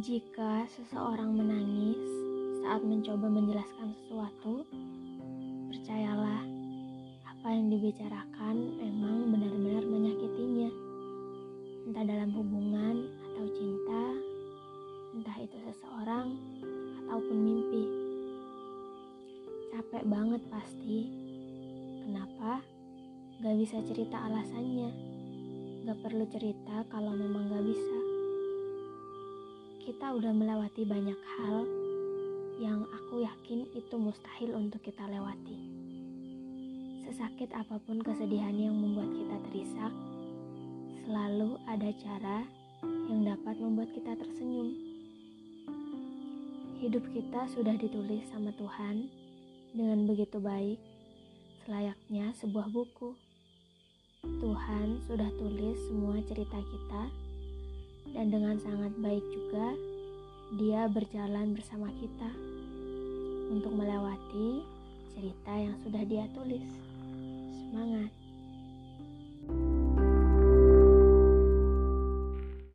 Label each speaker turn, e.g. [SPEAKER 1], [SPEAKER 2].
[SPEAKER 1] Jika seseorang menangis saat mencoba menjelaskan sesuatu, percayalah apa yang dibicarakan memang benar-benar menyakitinya. Entah dalam hubungan atau cinta, entah itu seseorang ataupun mimpi. Capek banget pasti. Kenapa? Gak bisa cerita alasannya. Gak perlu cerita kalau memang gak bisa kita udah melewati banyak hal yang aku yakin itu mustahil untuk kita lewati. Sesakit apa pun kesedihan yang membuat kita terisak, selalu ada cara yang dapat membuat kita tersenyum. Hidup kita sudah ditulis sama Tuhan dengan begitu baik, selayaknya sebuah buku. Tuhan sudah tulis semua cerita kita dan dengan sangat baik juga dia berjalan bersama kita untuk melewati cerita yang sudah dia tulis. Semangat!